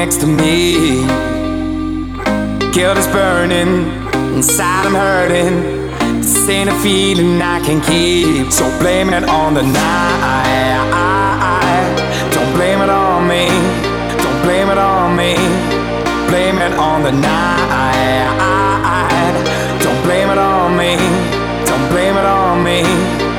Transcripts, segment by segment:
next to me. Guilt is burning, inside I'm hurting. This ain't a feeling I can keep. So blame it on the night. Don't blame it on me. Don't blame it on me. Blame it on the night. Don't blame it on me. Don't blame it on me.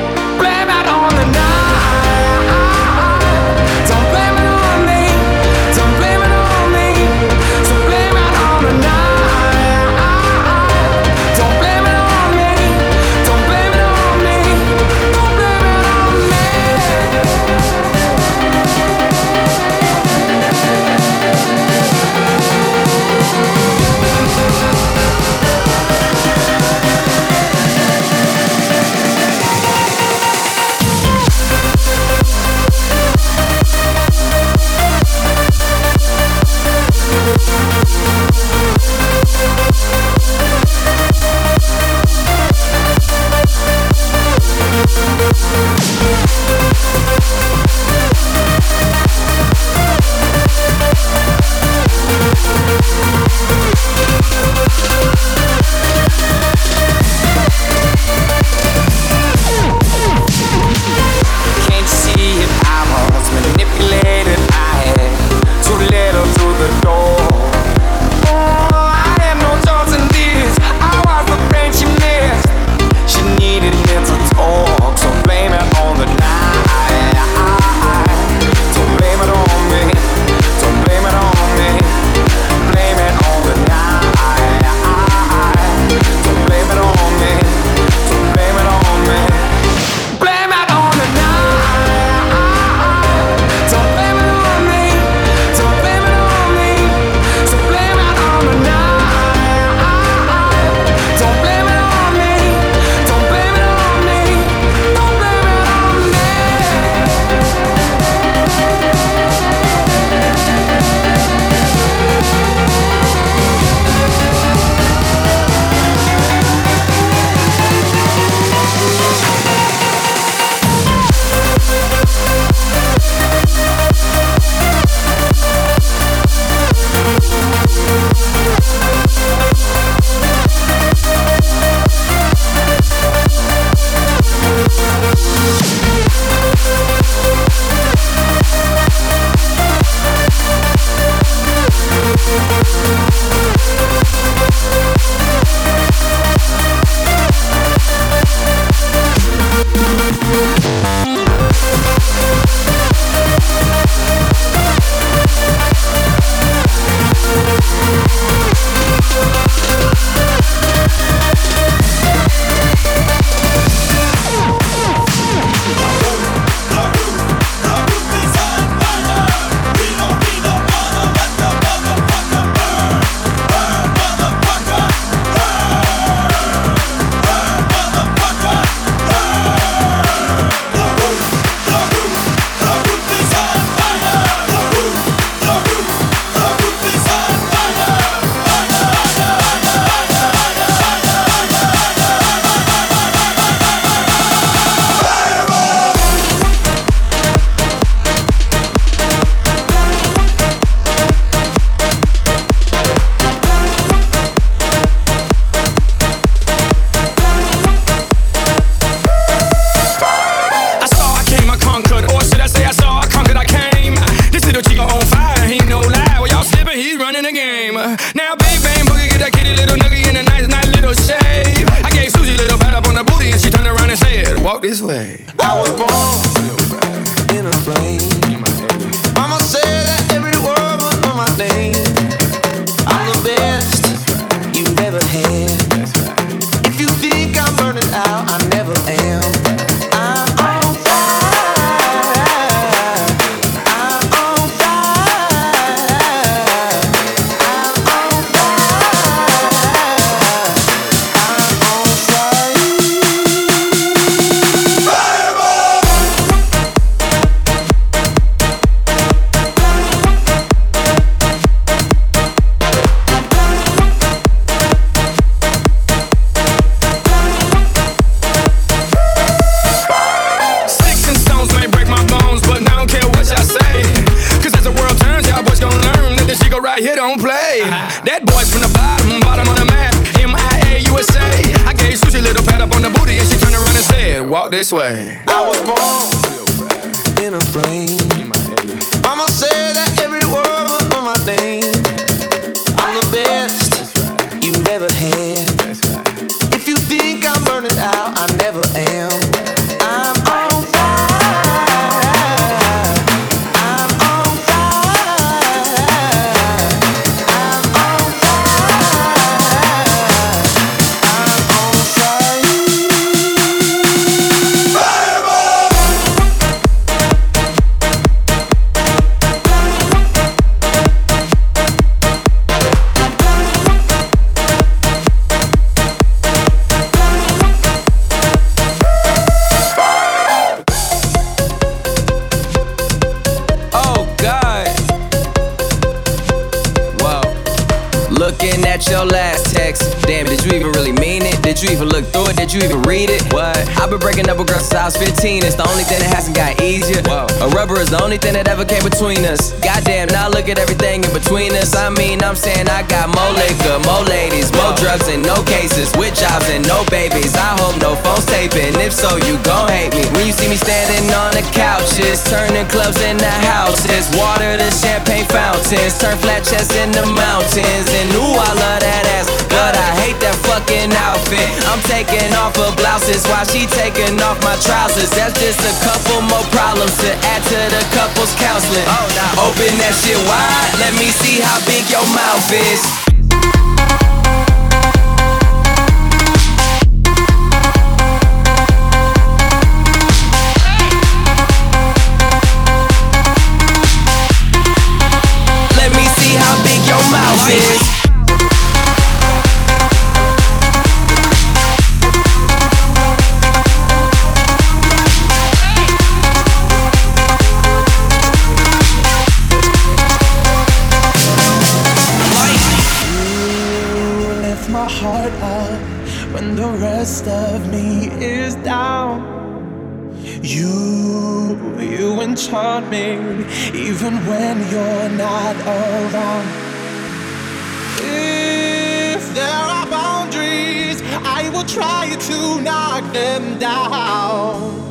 Música this way. I was born in a flame. Mama said you even read it? What? I've been breaking up with girls since I was 15. It's the only thing that hasn't got easier. Whoa. A rubber is the only thing that ever came between us. Goddamn, now look at everything in between us. I mean, I'm saying I got more liquor, more ladies, more drugs, and no cases. With jobs and no babies. I hope no phones taping. If so, you gon' hate me. When you see me standing on the couches, turning clubs into houses. Water to champagne fountains, turn flat chests into mountains. And ooh, I love that ass, but I hate that fucking outfit. I'm taking off her blouses while she taking off my trousers. That's just a couple more problems to add to the couple's counseling. Oh, now open that shit wide. Let me see how big your mouth is. enchant them down.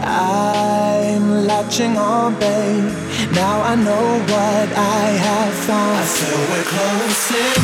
I'm latching on, babe. Now I know what I have found. I feel we're close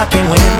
talk dirty to